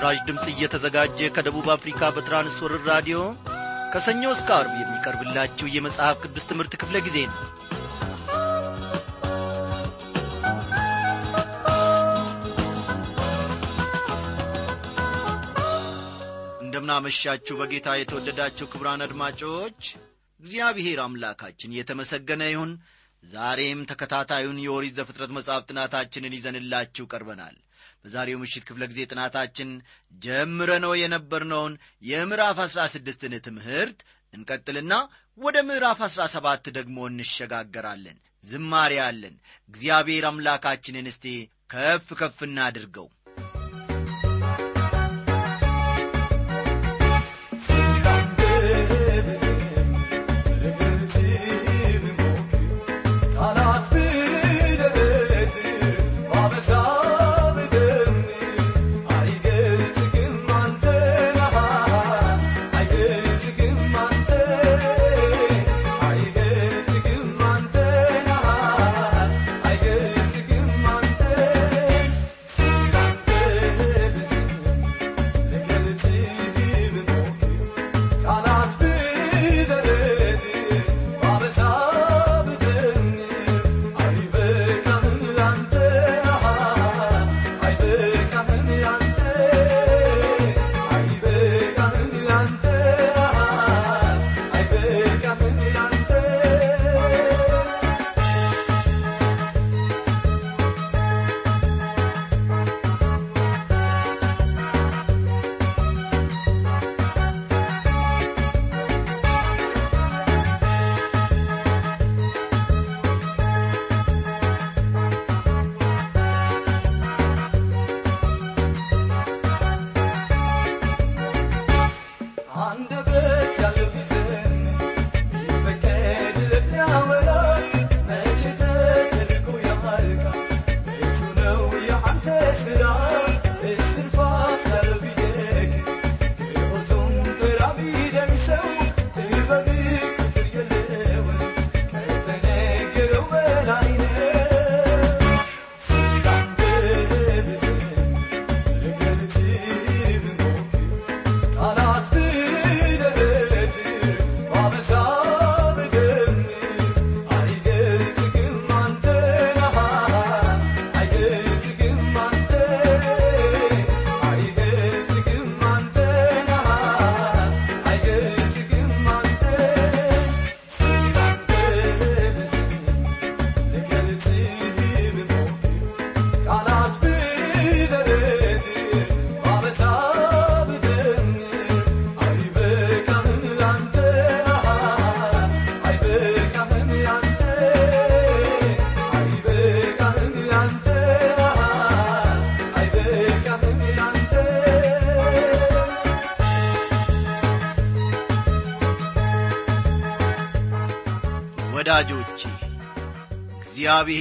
ይህ ምስራች ድምፅ እየተዘጋጀ ከደቡብ አፍሪካ በትራንስወርር ራዲዮ ከሰኞ እስከ አርብ የሚቀርብላችሁ የመጽሐፍ ቅዱስ ትምህርት ክፍለ ጊዜ ነው። እንደምናመሻችሁ በጌታ የተወደዳችሁ ክብራን አድማጮች እግዚአብሔር አምላካችን የተመሰገነ ይሁን። ዛሬም ተከታታዩን የኦሪት ዘፍጥረት መጽሐፍ ጥናታችንን ይዘንላችሁ ቀርበናል በዛሬው ምሽት ክፍለ ጊዜ ጥናታችን ጀምረነው የነበርነውን የምዕራፍ አሥራ ስድስትን ትምህርት እንቀጥልና ወደ ምዕራፍ አሥራ ሰባት ደግሞ እንሸጋገራለን። ዝማሬ አለን። እግዚአብሔር አምላካችንን እስቴ ከፍ ከፍ እናድርገው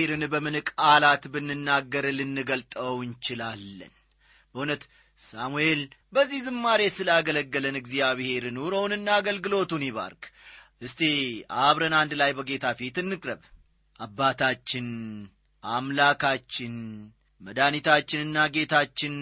እግዚአብሔርን በምን ቃላት ብንናገር ልንገልጠው እንችላለን? በእውነት ሳሙኤል በዚህ ዝማሬ ስላገለገለን እግዚአብሔር ኑሮውንና አገልግሎቱን ይባርክ። እስቲ አብረን አንድ ላይ በጌታ ፊት እንቅረብ። አባታችን አምላካችን መድኃኒታችንና ጌታችን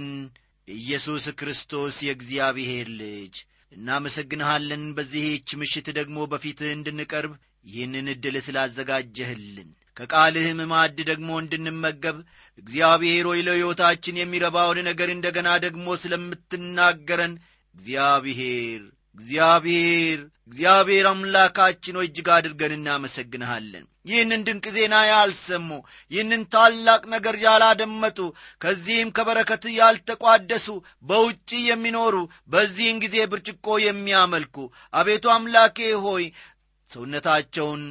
ኢየሱስ ክርስቶስ የእግዚአብሔር ልጅ። እናመሰግንሃለን። በዚህች ምሽት ደግሞ በፊትህ እንድንቀርብ ይህንን ዕድል ስላዘጋጀህልን ከቃልህም ማዕድ ደግሞ እንድንመገብ እግዚአብሔር ሆይ ለሕይወታችን የሚረባውን ነገር እንደ ገና ደግሞ ስለምትናገረን እግዚአብሔር እግዚአብሔር እግዚአብሔር አምላካችን ሆይ እጅግ አድርገን እናመሰግንሃለን። ይህንን ድንቅ ዜና ያልሰሙ ይህንን ታላቅ ነገር ያላደመጡ ከዚህም ከበረከት ያልተቋደሱ በውጭ የሚኖሩ በዚህን ጊዜ ብርጭቆ የሚያመልኩ አቤቱ አምላኬ ሆይ ሰውነታቸውን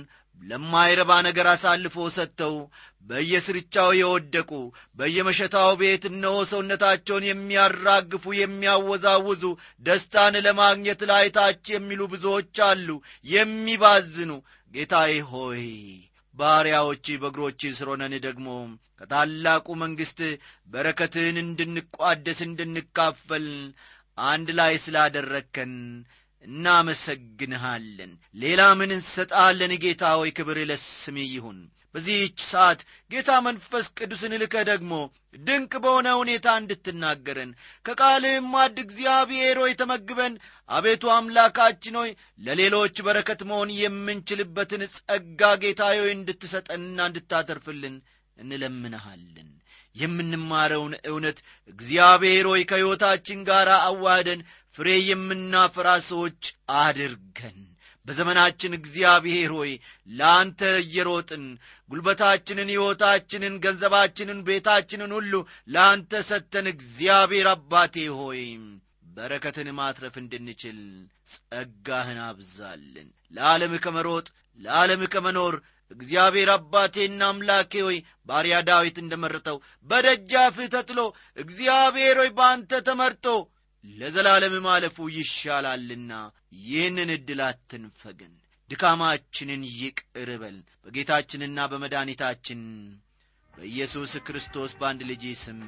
ለማይረባ ነገር አሳልፎ ሰጥተው በየስርቻው የወደቁ በየመሸታው ቤት እነሆ ሰውነታቸውን የሚያራግፉ የሚያወዛውዙ ደስታን ለማግኘት ላይታች የሚሉ ብዙዎች አሉ የሚባዝኑ። ጌታዬ ሆይ ባሪያዎች በእግሮች ስሮነን ደግሞ ከታላቁ መንግሥት በረከትህን እንድንቋደስ እንድንካፈል አንድ ላይ ስላደረግከን እናመሰግንሃለን። ሌላ ምን እንሰጣለን? ጌታ ሆይ ክብር ለስም ይሁን። በዚህች ሰዓት ጌታ መንፈስ ቅዱስን ልከ ደግሞ ድንቅ በሆነ ሁኔታ እንድትናገረን ከቃልህም ማድ እግዚአብሔር ሆይ ተመግበን አቤቱ አምላካችን ሆይ ለሌሎች በረከት መሆን የምንችልበትን ጸጋ ጌታ ሆይ እንድትሰጠንና እንድታተርፍልን እንለምንሃለን የምንማረውን እውነት እግዚአብሔር ሆይ ከሕይወታችን ጋር አዋህደን ፍሬ የምናፈራ ሰዎች አድርገን። በዘመናችን እግዚአብሔር ሆይ ለአንተ እየሮጥን ጉልበታችንን ሕይወታችንን ገንዘባችንን ቤታችንን ሁሉ ለአንተ ሰጥተን እግዚአብሔር አባቴ ሆይ በረከትን ማትረፍ እንድንችል ጸጋህን አብዛልን። ለዓለም ከመሮጥ ለዓለም ከመኖር እግዚአብሔር አባቴና አምላኬ ሆይ ባሪያ ዳዊት እንደመረጠው በደጃፍህ ተጥሎ እግዚአብሔር ሆይ በአንተ ተመርጦ ለዘላለም ማለፉ ይሻላልና ይህንን ዕድል አትንፈግን። ድካማችንን ይቅር በጌታችንና በመድኃኒታችን በኢየሱስ ክርስቶስ በአንድ ልጅ ስም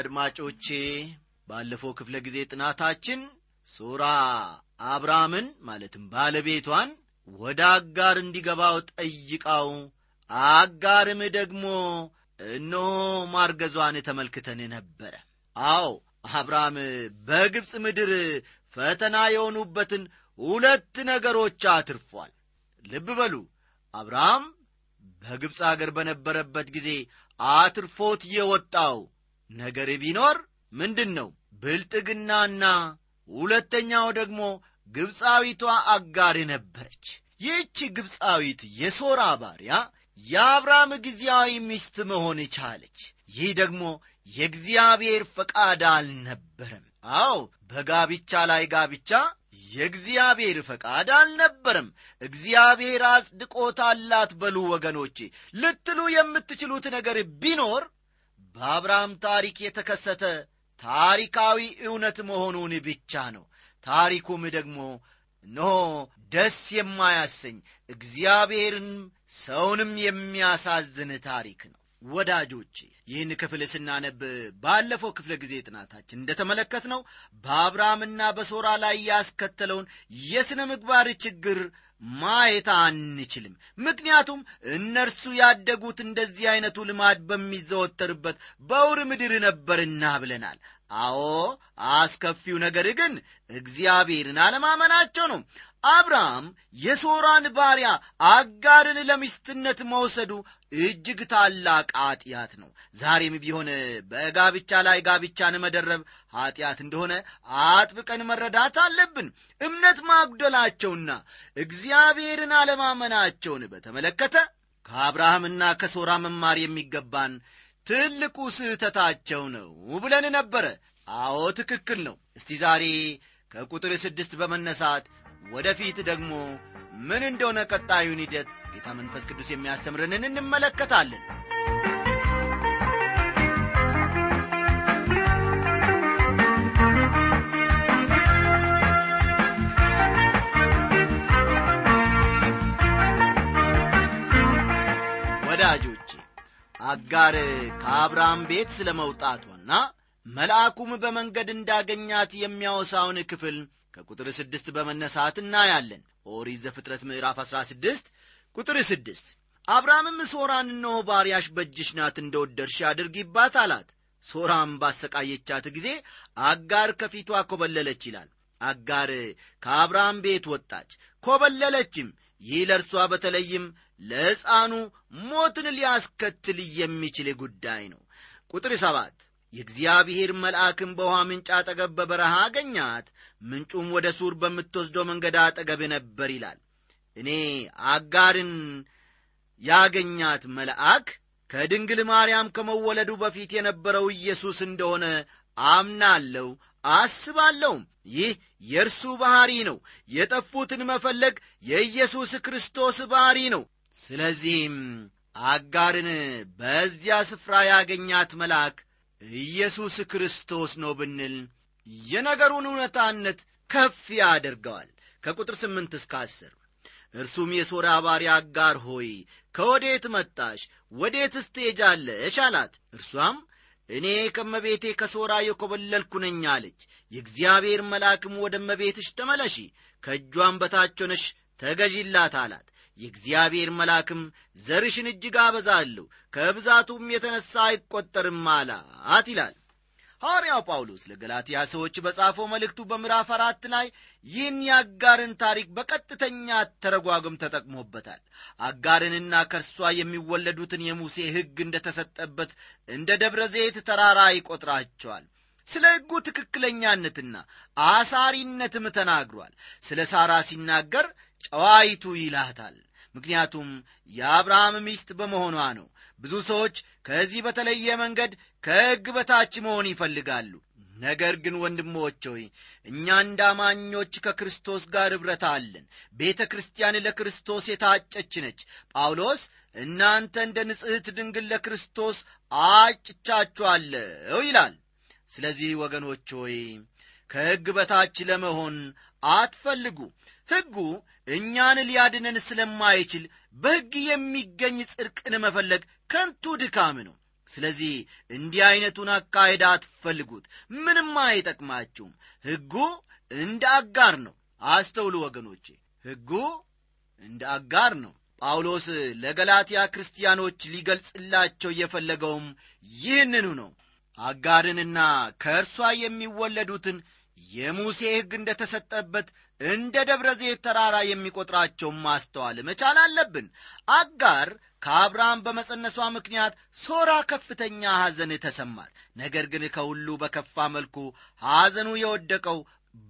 አድማጮቼ ባለፈው ክፍለ ጊዜ ጥናታችን ሶራ አብርሃምን ማለትም ባለቤቷን ወደ አጋር እንዲገባው ጠይቃው አጋርም ደግሞ እነሆ ማርገዟን ተመልክተን ነበረ። አዎ አብርሃም በግብፅ ምድር ፈተና የሆኑበትን ሁለት ነገሮች አትርፏል። ልብ በሉ አብርሃም በግብፅ አገር በነበረበት ጊዜ አትርፎት የወጣው ነገር ቢኖር ምንድን ነው ብልጥግናና ሁለተኛው ደግሞ ግብፃዊቷ አጋር ነበረች። ይህች ግብፃዊት የሶራ ባሪያ የአብርሃም ጊዜያዊ ሚስት መሆን ቻለች። ይህ ደግሞ የእግዚአብሔር ፈቃድ አልነበረም። አዎ በጋብቻ ላይ ጋብቻ የእግዚአብሔር ፈቃድ አልነበረም። እግዚአብሔር አጽድቆታላት በሉ ወገኖቼ። ልትሉ የምትችሉት ነገር ቢኖር በአብርሃም ታሪክ የተከሰተ ታሪካዊ እውነት መሆኑን ብቻ ነው። ታሪኩም ደግሞ እነሆ ደስ የማያሰኝ እግዚአብሔርን ሰውንም የሚያሳዝን ታሪክ ነው። ወዳጆቼ ይህን ክፍል ስናነብ ባለፈው ክፍለ ጊዜ ጥናታችን እንደተመለከት ነው በአብርሃምና በሶራ ላይ ያስከተለውን የሥነ ምግባር ችግር ማየት አንችልም። ምክንያቱም እነርሱ ያደጉት እንደዚህ ዐይነቱ ልማድ በሚዘወተርበት በውር ምድር ነበርና ብለናል። አዎ አስከፊው ነገር ግን እግዚአብሔርን አለማመናቸው ነው አብርሃም የሶራን ባሪያ አጋርን ለሚስትነት መውሰዱ እጅግ ታላቅ ኀጢአት ነው። ዛሬም ቢሆን በጋብቻ ላይ ጋብቻን መደረብ ኀጢአት እንደሆነ አጥብቀን መረዳት አለብን። እምነት ማጉደላቸውና እግዚአብሔርን አለማመናቸውን በተመለከተ ከአብርሃምና ከሶራ መማር የሚገባን ትልቁ ስህተታቸው ነው ብለን ነበረ። አዎ ትክክል ነው። እስቲ ዛሬ ከቁጥር ስድስት በመነሳት ወደፊት ደግሞ ምን እንደሆነ ቀጣዩን ሂደት ጌታ መንፈስ ቅዱስ የሚያስተምረንን እንመለከታለን። ወዳጆቼ አጋር ከአብርሃም ቤት ስለ መውጣቷና መልአኩም በመንገድ እንዳገኛት የሚያወሳውን ክፍል ከቁጥር ስድስት በመነሳት እናያለን። ኦሪት ዘፍጥረት ምዕራፍ አሥራ ስድስት ቁጥር ስድስት አብርሃምም ሶራን እነሆ ባሪያሽ በእጅሽ ናት እንደ ወደድሽ አድርጊባት አላት። ሶራም ባሰቃየቻት ጊዜ አጋር ከፊቷ ኮበለለች ይላል። አጋር ከአብርሃም ቤት ወጣች ኮበለለችም። ይህ ለእርሷ በተለይም ለሕፃኑ ሞትን ሊያስከትል የሚችል ጉዳይ ነው። ቁጥር ሰባት የእግዚአብሔር መልአክም በውሃ ምንጭ አጠገብ በበረሃ አገኛት ምንጩም ወደ ሱር በምትወስደው መንገድ አጠገብ ነበር ይላል። እኔ አጋርን ያገኛት መልአክ ከድንግል ማርያም ከመወለዱ በፊት የነበረው ኢየሱስ እንደሆነ አምናለሁ አስባለሁም። ይህ የእርሱ ባሕሪ ነው። የጠፉትን መፈለግ የኢየሱስ ክርስቶስ ባሕሪ ነው። ስለዚህም አጋርን በዚያ ስፍራ ያገኛት መልአክ ኢየሱስ ክርስቶስ ነው ብንል የነገሩን እውነታነት ከፍ ያደርገዋል። ከቁጥር ስምንት እስከ አስር እርሱም የሶርያ ባሪያ አጋር ሆይ ከወዴት መጣሽ? ወዴትስ ትሄጃለሽ? አላት። እርሷም እኔ ከመቤቴ ከሶራ የኰበለልኩ ነኝ አለች። የእግዚአብሔር መልአክም ወደ መቤትሽ ተመለሺ ከእጇም በታች ሆነሽ ተገዢላት አላት የእግዚአብሔር መልአክም ዘርሽን እጅግ አበዛለሁ ከብዛቱም የተነሣ አይቈጠርም አላት ይላል። ሐዋርያው ጳውሎስ ለገላትያ ሰዎች በጻፈው መልእክቱ በምዕራፍ አራት ላይ ይህን የአጋርን ታሪክ በቀጥተኛ ተረጓግም ተጠቅሞበታል። አጋርንና ከእርሷ የሚወለዱትን የሙሴ ሕግ እንደ ተሰጠበት እንደ ደብረ ዘይት ተራራ ይቈጥራቸዋል። ስለ ሕጉ ትክክለኛነትና አሳሪነትም ተናግሯል። ስለ ሳራ ሲናገር ጨዋይቱ ይላታል ምክንያቱም የአብርሃም ሚስት በመሆኗ ነው። ብዙ ሰዎች ከዚህ በተለየ መንገድ ከሕግ በታች መሆን ይፈልጋሉ። ነገር ግን ወንድሞች ሆይ እኛ እንደ ከክርስቶስ ጋር ኅብረት አለን። ቤተ ክርስቲያን ለክርስቶስ የታጨች ነች። ጳውሎስ እናንተ እንደ ንጽሕት ድንግል ለክርስቶስ አጭቻችኋለሁ ይላል። ስለዚህ ወገኖች ሆይ ከሕግ በታች ለመሆን አትፈልጉ። ሕጉ እኛን ሊያድነን ስለማይችል በሕግ የሚገኝ ጽድቅን መፈለግ ከንቱ ድካም ነው። ስለዚህ እንዲህ ዐይነቱን አካሄድ አትፈልጉት። ምንም አይጠቅማችሁም። ሕጉ እንደ አጋር ነው። አስተውሉ ወገኖቼ ሕጉ እንደ አጋር ነው። ጳውሎስ ለገላትያ ክርስቲያኖች ሊገልጽላቸው የፈለገውም ይህንኑ ነው። አጋርንና ከእርሷ የሚወለዱትን የሙሴ ሕግ እንደ ተሰጠበት እንደ ደብረ ዘይት ተራራ የሚቈጥራቸውን ማስተዋል መቻል አለብን። አጋር ከአብርሃም በመጸነሷ ምክንያት ሶራ ከፍተኛ ሐዘን ተሰማት። ነገር ግን ከሁሉ በከፋ መልኩ ሐዘኑ የወደቀው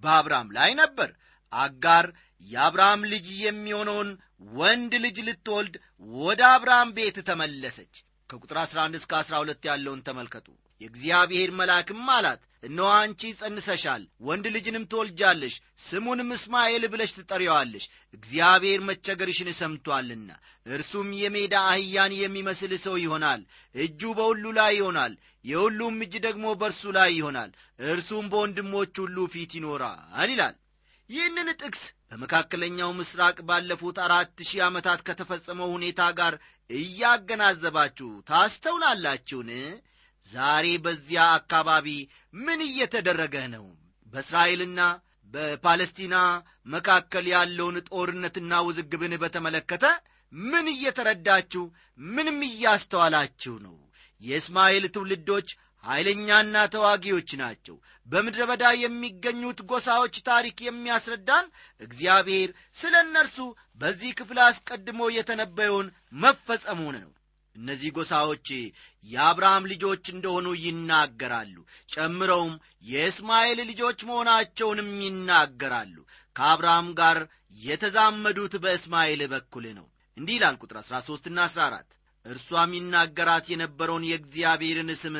በአብርሃም ላይ ነበር። አጋር የአብርሃም ልጅ የሚሆነውን ወንድ ልጅ ልትወልድ ወደ አብርሃም ቤት ተመለሰች። ከቁጥር 11 እስከ 12 ያለውን ተመልከቱ የእግዚአብሔር መልአክም አላት እነሆ አንቺ ጸንሰሻል ወንድ ልጅንም ትወልጃለሽ ስሙንም እስማኤል ብለሽ ትጠሪዋለሽ እግዚአብሔር መቸገርሽን ሰምቶአልና እርሱም የሜዳ አህያን የሚመስል ሰው ይሆናል እጁ በሁሉ ላይ ይሆናል የሁሉም እጅ ደግሞ በእርሱ ላይ ይሆናል እርሱም በወንድሞች ሁሉ ፊት ይኖራል ይላል። ይህንን ጥቅስ በመካከለኛው ምስራቅ ባለፉት አራት ሺህ ዓመታት ከተፈጸመው ሁኔታ ጋር እያገናዘባችሁ ታስተውላላችሁን ዛሬ በዚያ አካባቢ ምን እየተደረገ ነው? በእስራኤልና በፓለስቲና መካከል ያለውን ጦርነትና ውዝግብን በተመለከተ ምን እየተረዳችሁ ምንም እያስተዋላችሁ ነው? የእስማኤል ትውልዶች ኃይለኛና ተዋጊዎች ናቸው። በምድረ በዳ የሚገኙት ጎሳዎች ታሪክ የሚያስረዳን እግዚአብሔር ስለ እነርሱ በዚህ ክፍል አስቀድሞ የተነበየውን መፈጸሙን ነው እነዚህ ጎሳዎች የአብርሃም ልጆች እንደሆኑ ይናገራሉ። ጨምረውም የእስማኤል ልጆች መሆናቸውንም ይናገራሉ። ከአብርሃም ጋር የተዛመዱት በእስማኤል በኩል ነው። እንዲህ ይላል ቁጥር 13 ና 14 እርሷም ይናገራት የነበረውን የእግዚአብሔርን ስም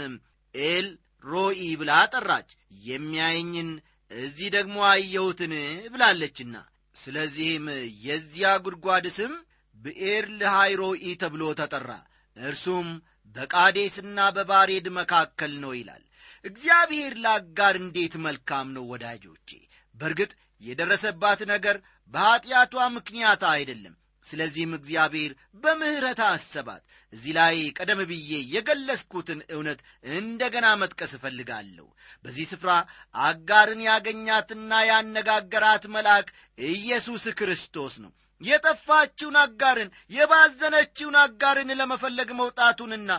ኤል ሮኢ ብላ ጠራች። የሚያየኝን እዚህ ደግሞ አየሁትን ብላለችና ስለዚህም የዚያ ጉድጓድ ስም ብኤር ለሃይሮኢ ተብሎ ተጠራ እርሱም በቃዴስና በባሬድ መካከል ነው ይላል። እግዚአብሔር ለአጋር እንዴት መልካም ነው ወዳጆቼ! በእርግጥ የደረሰባት ነገር በኀጢአቷ ምክንያት አይደለም። ስለዚህም እግዚአብሔር በምሕረት አሰባት። እዚህ ላይ ቀደም ብዬ የገለጽኩትን እውነት እንደገና መጥቀስ እፈልጋለሁ። በዚህ ስፍራ አጋርን ያገኛትና ያነጋገራት መልአክ ኢየሱስ ክርስቶስ ነው የጠፋችውን አጋርን የባዘነችውን አጋርን ለመፈለግ መውጣቱንና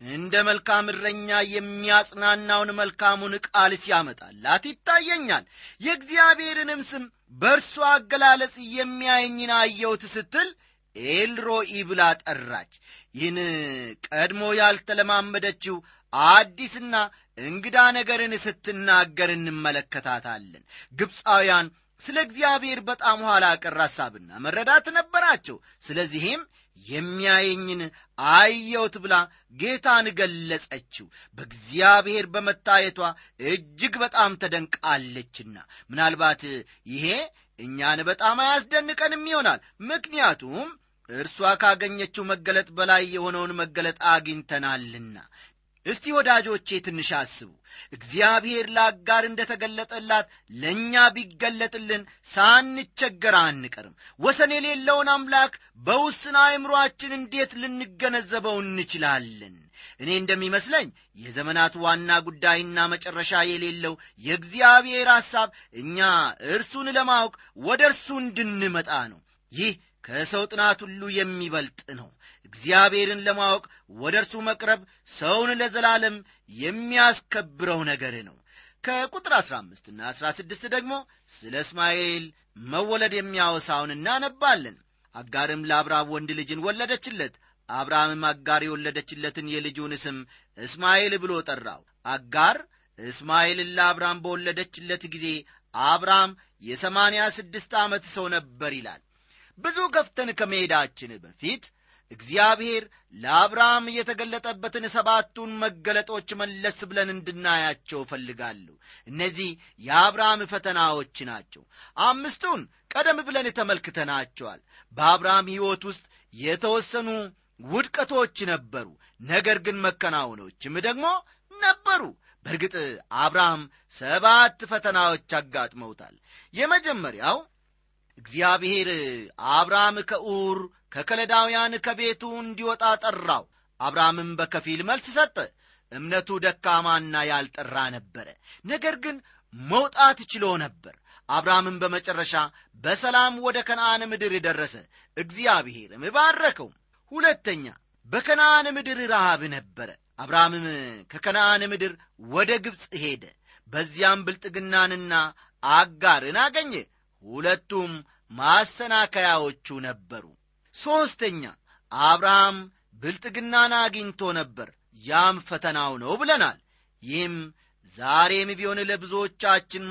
እንደ መልካም እረኛ የሚያጽናናውን መልካሙን ቃል ሲያመጣላት ይታየኛል። የእግዚአብሔርንም ስም በእርሷ አገላለጽ የሚያየኝን አየሁት ስትል ኤልሮኢ ብላ ጠራች። ይህን ቀድሞ ያልተለማመደችው አዲስና እንግዳ ነገርን ስትናገር እንመለከታታለን። ግብፃውያን ስለ እግዚአብሔር በጣም ኋላ ቀር ሐሳብና መረዳት ነበራቸው። ስለዚህም የሚያየኝን አየውት ብላ ጌታን ገለጸችው። በእግዚአብሔር በመታየቷ እጅግ በጣም ተደንቃለችና ምናልባት ይሄ እኛን በጣም አያስደንቀንም ይሆናል። ምክንያቱም እርሷ ካገኘችው መገለጥ በላይ የሆነውን መገለጥ አግኝተናልና እስቲ ወዳጆቼ ትንሽ አስቡ። እግዚአብሔር ለአጋር እንደ ተገለጠላት ለእኛ ቢገለጥልን ሳንቸገር አንቀርም። ወሰን የሌለውን አምላክ በውስን አእምሮአችን እንዴት ልንገነዘበው እንችላለን? እኔ እንደሚመስለኝ የዘመናት ዋና ጉዳይና መጨረሻ የሌለው የእግዚአብሔር ሐሳብ እኛ እርሱን ለማወቅ ወደ እርሱ እንድንመጣ ነው። ይህ ከሰው ጥናት ሁሉ የሚበልጥ ነው እግዚአብሔርን ለማወቅ ወደ እርሱ መቅረብ ሰውን ለዘላለም የሚያስከብረው ነገር ነው። ከቁጥር 15 ና 16 ደግሞ ስለ እስማኤል መወለድ የሚያወሳውን እናነባለን። አጋርም ለአብርሃም ወንድ ልጅን ወለደችለት። አብርሃምም አጋር የወለደችለትን የልጁን ስም እስማኤል ብሎ ጠራው። አጋር እስማኤልን ለአብርሃም በወለደችለት ጊዜ አብርሃም የሰማንያ ስድስት ዓመት ሰው ነበር ይላል። ብዙ ገፍተን ከመሄዳችን በፊት እግዚአብሔር ለአብርሃም የተገለጠበትን ሰባቱን መገለጦች መለስ ብለን እንድናያቸው እፈልጋለሁ። እነዚህ የአብርሃም ፈተናዎች ናቸው። አምስቱን ቀደም ብለን ተመልክተናቸዋል። በአብርሃም ሕይወት ውስጥ የተወሰኑ ውድቀቶች ነበሩ ነገር ግን መከናወኖችም ደግሞ ነበሩ። በእርግጥ አብርሃም ሰባት ፈተናዎች አጋጥመውታል። የመጀመሪያው እግዚአብሔር አብርሃም ከኡር ከከለዳውያን ከቤቱ እንዲወጣ ጠራው። አብርሃምም በከፊል መልስ ሰጠ። እምነቱ ደካማና ያልጠራ ነበረ ነገር ግን መውጣት ችሎ ነበር። አብርሃምም በመጨረሻ በሰላም ወደ ከነአን ምድር ደረሰ። እግዚአብሔርም ባረከው። ሁለተኛ በከነአን ምድር ረሃብ ነበረ። አብርሃምም ከከነአን ምድር ወደ ግብፅ ሄደ። በዚያም ብልጥግናንና አጋርን አገኘ። ሁለቱም ማሰናከያዎቹ ነበሩ ሦስተኛ አብርሃም ብልጥግናን አግኝቶ ነበር። ያም ፈተናው ነው ብለናል። ይህም ዛሬም ቢሆን ለብዙዎቻችን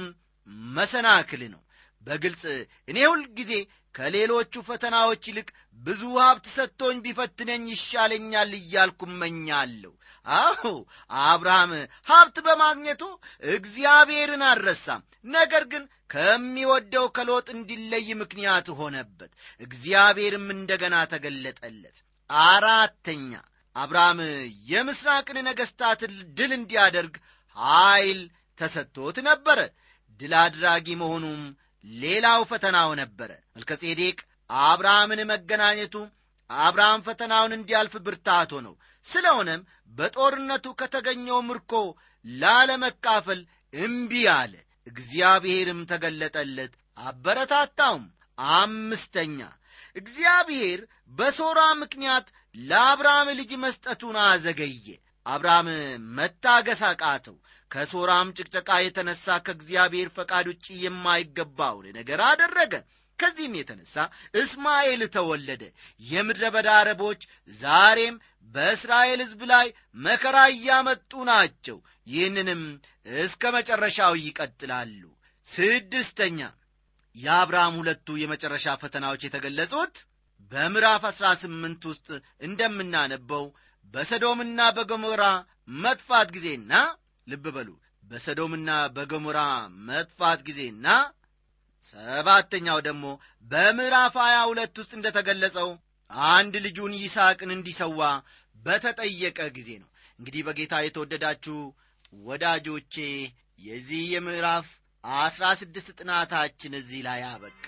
መሰናክል ነው። በግልጽ እኔ ሁልጊዜ ከሌሎቹ ፈተናዎች ይልቅ ብዙ ሀብት ሰጥቶኝ ቢፈትነኝ ይሻለኛል እያልኩ እመኛለሁ አዎ አብርሃም ሀብት በማግኘቱ እግዚአብሔርን አልረሳም። ነገር ግን ከሚወደው ከሎጥ እንዲለይ ምክንያት ሆነበት። እግዚአብሔርም እንደገና ተገለጠለት። አራተኛ አብርሃም የምስራቅን ነገሥታት ድል እንዲያደርግ ኀይል ተሰጥቶት ነበረ። ድል አድራጊ መሆኑም ሌላው ፈተናው ነበረ። መልከጼዴቅ አብርሃምን መገናኘቱ አብርሃም ፈተናውን እንዲያልፍ ብርታት ሆነው ስለሆነም በጦርነቱ ከተገኘው ምርኮ ላለመካፈል እምቢ አለ። እግዚአብሔርም ተገለጠለት አበረታታውም። አምስተኛ እግዚአብሔር በሶራ ምክንያት ለአብርሃም ልጅ መስጠቱን አዘገየ። አብርሃም መታገስ አቃተው። ከሶራም ጭቅጨቃ የተነሳ ከእግዚአብሔር ፈቃድ ውጭ የማይገባውን ነገር አደረገ ከዚህም የተነሳ እስማኤል ተወለደ። የምድረ በዳ አረቦች ዛሬም በእስራኤል ሕዝብ ላይ መከራ እያመጡ ናቸው። ይህንንም እስከ መጨረሻው ይቀጥላሉ። ስድስተኛ የአብርሃም ሁለቱ የመጨረሻ ፈተናዎች የተገለጹት በምዕራፍ አሥራ ስምንት ውስጥ እንደምናነበው በሰዶምና በገሞራ መጥፋት ጊዜና ልብ በሉ በሰዶምና በገሞራ መጥፋት ጊዜና ሰባተኛው ደግሞ በምዕራፍ ሀያ ሁለት ውስጥ እንደ ተገለጸው አንድ ልጁን ይስሐቅን እንዲሰዋ በተጠየቀ ጊዜ ነው። እንግዲህ በጌታ የተወደዳችሁ ወዳጆቼ የዚህ የምዕራፍ አስራ ስድስት ጥናታችን እዚህ ላይ አበቃ።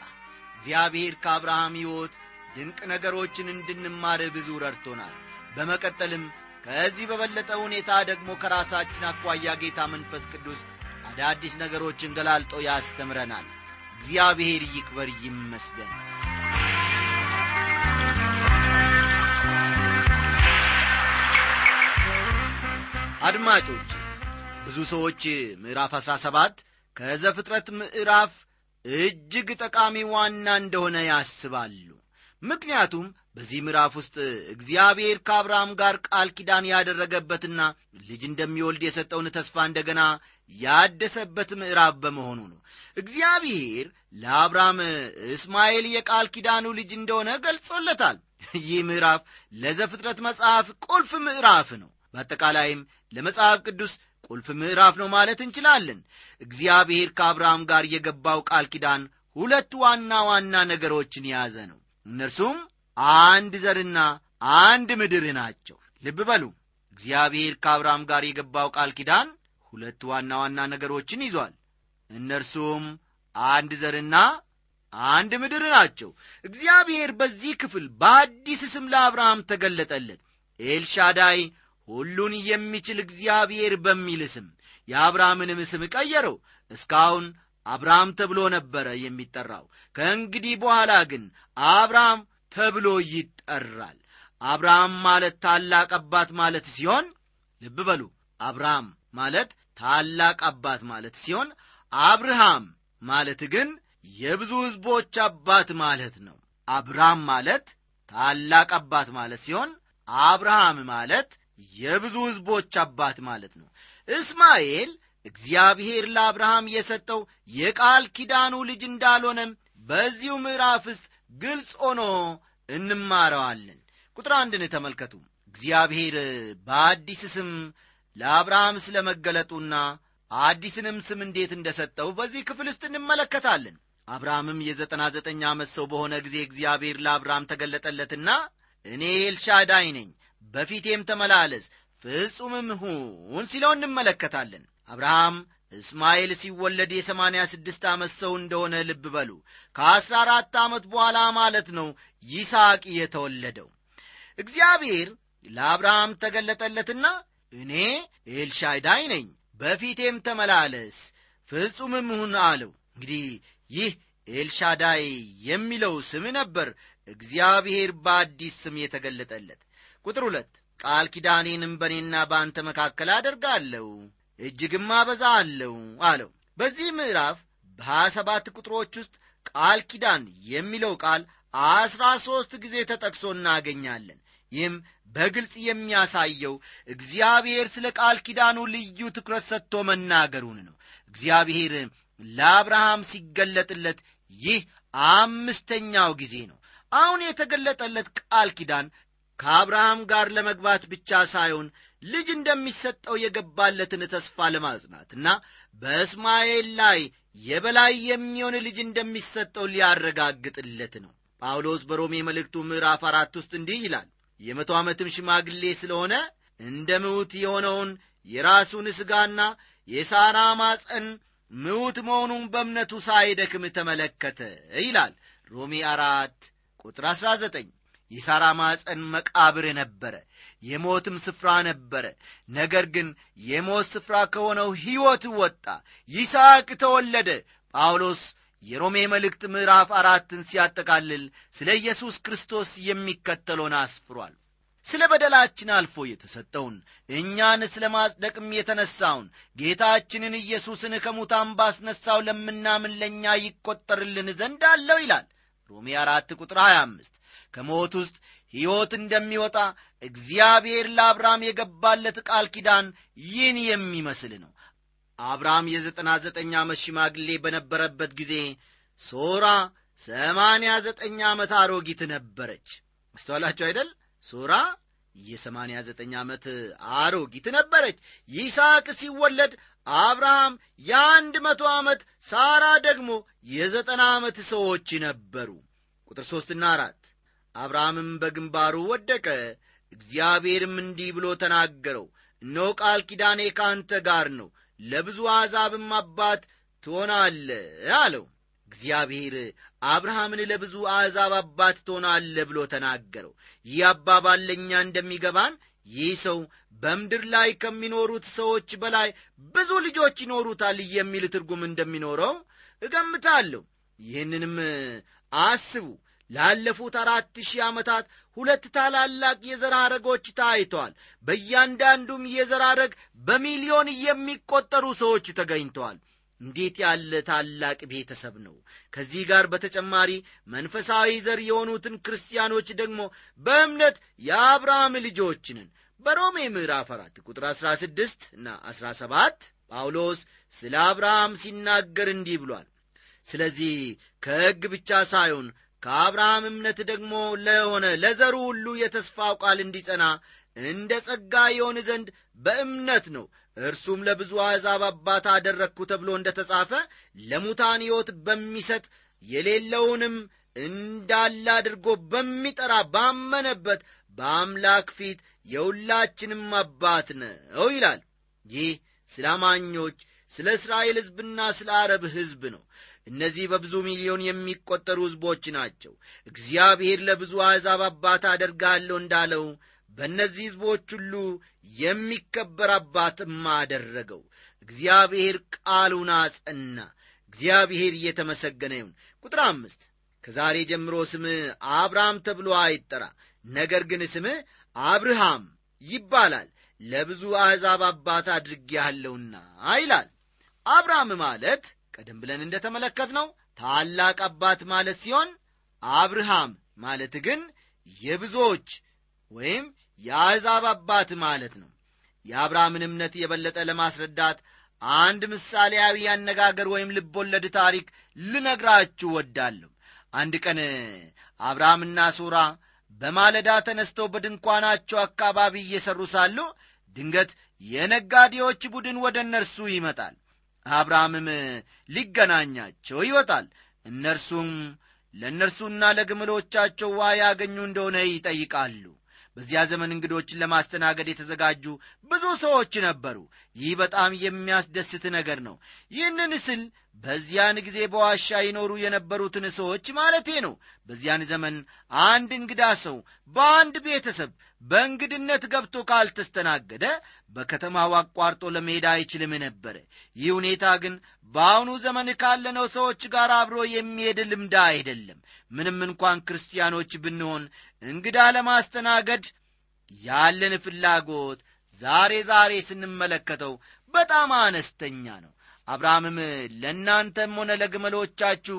እግዚአብሔር ከአብርሃም ሕይወት ድንቅ ነገሮችን እንድንማር ብዙ ረድቶናል። በመቀጠልም ከዚህ በበለጠ ሁኔታ ደግሞ ከራሳችን አኳያ ጌታ መንፈስ ቅዱስ አዳዲስ ነገሮችን ገላልጦ ያስተምረናል እግዚአብሔር ይክበር ይመስገን። አድማጮች ብዙ ሰዎች ምዕራፍ አሥራ ሰባት ከዘፍጥረት ምዕራፍ እጅግ ጠቃሚ ዋና እንደሆነ ያስባሉ ምክንያቱም በዚህ ምዕራፍ ውስጥ እግዚአብሔር ከአብርሃም ጋር ቃል ኪዳን ያደረገበትና ልጅ እንደሚወልድ የሰጠውን ተስፋ እንደገና ያደሰበት ምዕራፍ በመሆኑ ነው። እግዚአብሔር ለአብርሃም እስማኤል የቃል ኪዳኑ ልጅ እንደሆነ ገልጾለታል። ይህ ምዕራፍ ለዘፍጥረት መጽሐፍ ቁልፍ ምዕራፍ ነው። በአጠቃላይም ለመጽሐፍ ቅዱስ ቁልፍ ምዕራፍ ነው ማለት እንችላለን። እግዚአብሔር ከአብርሃም ጋር የገባው ቃል ኪዳን ሁለት ዋና ዋና ነገሮችን የያዘ ነው እነርሱም አንድ ዘርና አንድ ምድር ናቸው። ልብ በሉ። እግዚአብሔር ከአብርሃም ጋር የገባው ቃል ኪዳን ሁለት ዋና ዋና ነገሮችን ይዟል። እነርሱም አንድ ዘርና አንድ ምድር ናቸው። እግዚአብሔር በዚህ ክፍል በአዲስ ስም ለአብርሃም ተገለጠለት። ኤልሻዳይ ሁሉን የሚችል እግዚአብሔር በሚል ስም የአብርሃምንም ስም ቀየረው። እስካሁን አብርሃም ተብሎ ነበረ የሚጠራው። ከእንግዲህ በኋላ ግን አብርሃም ተብሎ ይጠራል። አብርሃም ማለት ታላቅ አባት ማለት ሲሆን ልብ በሉ አብርሃም ማለት ታላቅ አባት ማለት ሲሆን አብርሃም ማለት ግን የብዙ ሕዝቦች አባት ማለት ነው። አብርሃም ማለት ታላቅ አባት ማለት ሲሆን አብርሃም ማለት የብዙ ሕዝቦች አባት ማለት ነው። እስማኤል እግዚአብሔር ለአብርሃም የሰጠው የቃል ኪዳኑ ልጅ እንዳልሆነም በዚሁ ምዕራፍ ውስጥ ግልጽ ሆኖ እንማረዋለን። ቁጥር አንድን ተመልከቱ። እግዚአብሔር በአዲስ ስም ለአብርሃም ስለ መገለጡና አዲስንም ስም እንዴት እንደ ሰጠው በዚህ ክፍል ውስጥ እንመለከታለን። አብርሃምም የዘጠና ዘጠኝ ዓመት ሰው በሆነ ጊዜ እግዚአብሔር ለአብርሃም ተገለጠለትና እኔ ኤልሻዳይ ነኝ በፊቴም ተመላለስ ፍጹምም ሁን ሲለው እንመለከታለን አብርሃም እስማኤል ሲወለድ የሰማንያ ስድስት ዓመት ሰው እንደሆነ ልብ በሉ። ከአስራ አራት ዓመት በኋላ ማለት ነው ይስሐቅ የተወለደው። እግዚአብሔር ለአብርሃም ተገለጠለትና እኔ ኤልሻዳይ ነኝ በፊቴም ተመላለስ ፍጹምም ሁን አለው። እንግዲህ ይህ ኤልሻዳይ የሚለው ስም ነበር እግዚአብሔር በአዲስ ስም የተገለጠለት። ቁጥር ሁለት ቃል ኪዳኔንም በእኔና በአንተ መካከል አደርጋለሁ እጅግም አበዛ አለው አለው። በዚህ ምዕራፍ በሀያ ሰባት ቁጥሮች ውስጥ ቃል ኪዳን የሚለው ቃል አስራ ሦስት ጊዜ ተጠቅሶ እናገኛለን። ይህም በግልጽ የሚያሳየው እግዚአብሔር ስለ ቃል ኪዳኑ ልዩ ትኩረት ሰጥቶ መናገሩን ነው። እግዚአብሔር ለአብርሃም ሲገለጥለት ይህ አምስተኛው ጊዜ ነው። አሁን የተገለጠለት ቃል ኪዳን ከአብርሃም ጋር ለመግባት ብቻ ሳይሆን ልጅ እንደሚሰጠው የገባለትን ተስፋ ለማጽናትና በእስማኤል ላይ የበላይ የሚሆን ልጅ እንደሚሰጠው ሊያረጋግጥለት ነው። ጳውሎስ በሮሜ መልእክቱ ምዕራፍ አራት ውስጥ እንዲህ ይላል የመቶ ዓመትም ሽማግሌ ስለሆነ እንደ ምውት የሆነውን የራሱን ሥጋና የሳራ ማፀን ምውት መሆኑን በእምነቱ ሳይደክም ተመለከተ ይላል። ሮሜ አራት ቁጥር አሥራ ዘጠኝ የሳራ ማፀን መቃብር ነበረ የሞትም ስፍራ ነበረ። ነገር ግን የሞት ስፍራ ከሆነው ሕይወት ወጣ ይስሐቅ ተወለደ። ጳውሎስ የሮሜ መልእክት ምዕራፍ አራትን ሲያጠቃልል ስለ ኢየሱስ ክርስቶስ የሚከተለውን አስፍሯል። ስለ በደላችን አልፎ የተሰጠውን እኛን ስለ ማጽደቅም የተነሳውን ጌታችንን ኢየሱስን ከሙታን ባስነሳው ለምናምን ለእኛ ይቈጠርልን ዘንድ አለው ይላል ሮሜ አራት ቁጥር 25 ከሞት ውስጥ ሕይወት እንደሚወጣ እግዚአብሔር ለአብርሃም የገባለት ቃል ኪዳን ይህን የሚመስል ነው። አብርሃም የዘጠና ዘጠኝ ዓመት ሽማግሌ በነበረበት ጊዜ ሶራ ሰማንያ ዘጠኝ ዓመት አሮጊት ነበረች። አስተዋላችሁ አይደል? ሶራ የሰማንያ ዘጠኝ ዓመት አሮጊት ነበረች። ይስሐቅ ሲወለድ አብርሃም የአንድ መቶ ዓመት ሳራ ደግሞ የዘጠና ዓመት ሰዎች ነበሩ። ቁጥር ሦስትና አራት አብርሃምም በግንባሩ ወደቀ። እግዚአብሔርም እንዲህ ብሎ ተናገረው እነሆ ቃል ኪዳኔ ከአንተ ጋር ነው ለብዙ አሕዛብም አባት ትሆናለ አለው። እግዚአብሔር አብርሃምን ለብዙ አሕዛብ አባት ትሆናለ ብሎ ተናገረው። ይህ አባባል ለእኛ እንደሚገባን ይህ ሰው በምድር ላይ ከሚኖሩት ሰዎች በላይ ብዙ ልጆች ይኖሩታል የሚል ትርጉም እንደሚኖረው እገምታለሁ። ይህንንም አስቡ ላለፉት አራት ሺህ ዓመታት ሁለት ታላላቅ የዘር ሐረጎች ታይተዋል። በእያንዳንዱም የዘር ሐረግ በሚሊዮን የሚቆጠሩ ሰዎች ተገኝተዋል። እንዴት ያለ ታላቅ ቤተሰብ ነው! ከዚህ ጋር በተጨማሪ መንፈሳዊ ዘር የሆኑትን ክርስቲያኖች ደግሞ በእምነት የአብርሃም ልጆችንን በሮሜ ምዕራፍ አራት ቁጥር አሥራ ስድስት እና አሥራ ሰባት ጳውሎስ ስለ አብርሃም ሲናገር እንዲህ ብሏል። ስለዚህ ከሕግ ብቻ ሳይሆን ከአብርሃም እምነት ደግሞ ለሆነ ለዘሩ ሁሉ የተስፋው ቃል እንዲጸና እንደ ጸጋ የሆን ዘንድ በእምነት ነው። እርሱም ለብዙ አሕዛብ አባት አደረግኩ ተብሎ እንደ ተጻፈ ለሙታን ሕይወት በሚሰጥ የሌለውንም እንዳለ አድርጎ በሚጠራ ባመነበት በአምላክ ፊት የሁላችንም አባት ነው ይላል። ይህ ስለ አማኞች ስለ እስራኤል ሕዝብና ስለ አረብ ሕዝብ ነው እነዚህ በብዙ ሚሊዮን የሚቆጠሩ ሕዝቦች ናቸው። እግዚአብሔር ለብዙ አሕዛብ አባት አደርጋለሁ እንዳለው በእነዚህ ሕዝቦች ሁሉ የሚከበር አባትም አደረገው። እግዚአብሔር ቃሉን አጸና። እግዚአብሔር እየተመሰገነ ይሁን። ቁጥር አምስት ከዛሬ ጀምሮ ስምህ አብርሃም ተብሎ አይጠራ። ነገር ግን ስምህ አብርሃም ይባላል። ለብዙ አሕዛብ አባት አድርጌያለሁና ይላል። አብርሃም ማለት ቀደም ብለን እንደ ተመለከት ነው ታላቅ አባት ማለት ሲሆን አብርሃም ማለት ግን የብዙዎች ወይም የአሕዛብ አባት ማለት ነው። የአብርሃምን እምነት የበለጠ ለማስረዳት አንድ ምሳሌያዊ አነጋገር ወይም ልቦለድ ታሪክ ልነግራችሁ ወዳለሁ አንድ ቀን አብርሃምና ሱራ በማለዳ ተነስተው በድንኳናቸው አካባቢ እየሠሩ ሳሉ ድንገት የነጋዴዎች ቡድን ወደ እነርሱ ይመጣል አብርሃምም ሊገናኛቸው ይወጣል። እነርሱም ለእነርሱና ለግመሎቻቸው ውሃ ያገኙ እንደሆነ ይጠይቃሉ። በዚያ ዘመን እንግዶችን ለማስተናገድ የተዘጋጁ ብዙ ሰዎች ነበሩ። ይህ በጣም የሚያስደስት ነገር ነው። ይህንን ስል በዚያን ጊዜ በዋሻ ይኖሩ የነበሩትን ሰዎች ማለቴ ነው። በዚያን ዘመን አንድ እንግዳ ሰው በአንድ ቤተሰብ በእንግድነት ገብቶ ካልተስተናገደ በከተማው አቋርጦ ለመሄድ አይችልም ነበረ ይህ ሁኔታ ግን በአሁኑ ዘመን ካለነው ሰዎች ጋር አብሮ የሚሄድ ልምዳ አይደለም። ምንም እንኳን ክርስቲያኖች ብንሆን እንግዳ ለማስተናገድ ያለን ፍላጎት ዛሬ ዛሬ ስንመለከተው በጣም አነስተኛ ነው አብርሃምም ለእናንተም ሆነ ለግመሎቻችሁ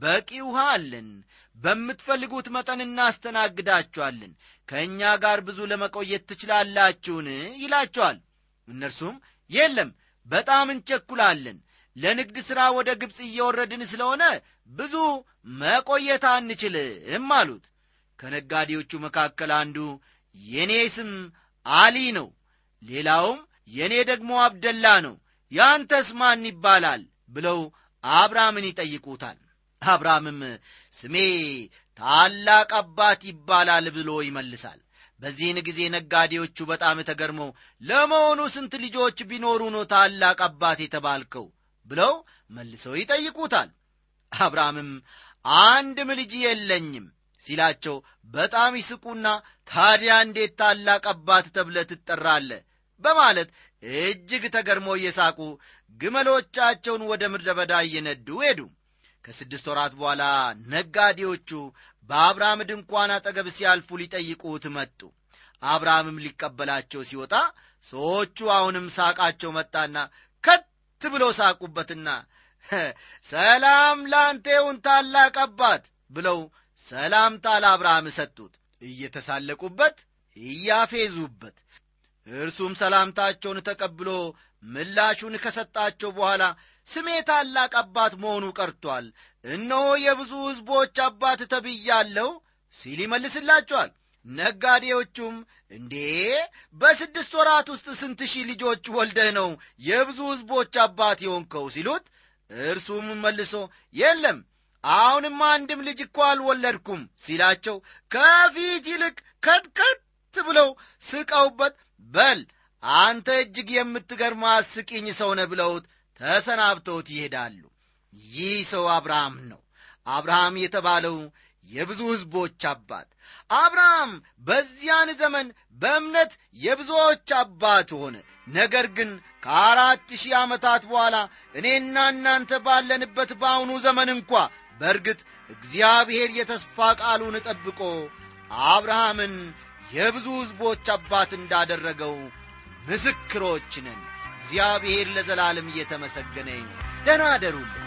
በቂ ውሃ አለን። በምትፈልጉት መጠን እናስተናግዳችኋለን። ከእኛ ጋር ብዙ ለመቆየት ትችላላችሁን? ይላቸዋል። እነርሱም የለም በጣም እንቸኩላለን። ለንግድ ሥራ ወደ ግብፅ እየወረድን ስለሆነ ብዙ መቆየት አንችልም አሉት። ከነጋዴዎቹ መካከል አንዱ የእኔ ስም አሊ ነው ሌላውም የእኔ ደግሞ አብደላ ነው ያንተስ ማን ይባላል? ብለው አብርሃምን ይጠይቁታል። አብርሃምም ስሜ ታላቅ አባት ይባላል ብሎ ይመልሳል። በዚህን ጊዜ ነጋዴዎቹ በጣም ተገርመው ለመሆኑ ስንት ልጆች ቢኖሩ ነው ታላቅ አባት የተባልከው? ብለው መልሰው ይጠይቁታል። አብርሃምም አንድም ልጅ የለኝም ሲላቸው በጣም ይስቁና ታዲያ እንዴት ታላቅ አባት ተብለ ትጠራለ በማለት እጅግ ተገርሞ እየሳቁ ግመሎቻቸውን ወደ ምድረ በዳ እየነዱ ሄዱ። ከስድስት ወራት በኋላ ነጋዴዎቹ በአብርሃም ድንኳን አጠገብ ሲያልፉ ሊጠይቁት መጡ። አብርሃምም ሊቀበላቸው ሲወጣ ሰዎቹ አሁንም ሳቃቸው መጣና ከት ብሎ ሳቁበትና ሰላም ላንተ ይሁን ታላቅ አባት ብለው ሰላምታ ለአብርሃም ሰጡት። እየተሳለቁበት እያፌዙበት እርሱም ሰላምታቸውን ተቀብሎ ምላሹን ከሰጣቸው በኋላ ስሜ ታላቅ አባት መሆኑ ቀርቷል። እነሆ የብዙ ሕዝቦች አባት ተብያለሁ ሲል ይመልስላቸዋል። ነጋዴዎቹም እንዴ በስድስት ወራት ውስጥ ስንት ሺህ ልጆች ወልደህ ነው የብዙ ሕዝቦች አባት የሆንከው? ሲሉት እርሱም መልሶ የለም አሁንም አንድም ልጅ እኮ አልወለድኩም ሲላቸው ከፊት ይልቅ ከትከት ብለው ስቀውበት በል አንተ እጅግ የምትገርማ አስቂኝ ሰው ነ ብለውት ተሰናብተውት ይሄዳሉ። ይህ ሰው አብርሃም ነው። አብርሃም የተባለው የብዙ ሕዝቦች አባት። አብርሃም በዚያን ዘመን በእምነት የብዙዎች አባት ሆነ። ነገር ግን ከአራት ሺህ ዓመታት በኋላ እኔና እናንተ ባለንበት በአሁኑ ዘመን እንኳ በእርግጥ እግዚአብሔር የተስፋ ቃሉን ጠብቆ አብርሃምን የብዙ ሕዝቦች አባት እንዳደረገው ምስክሮች ነን። እግዚአብሔር ለዘላለም እየተመሰገነ ይሁን። አደሩልን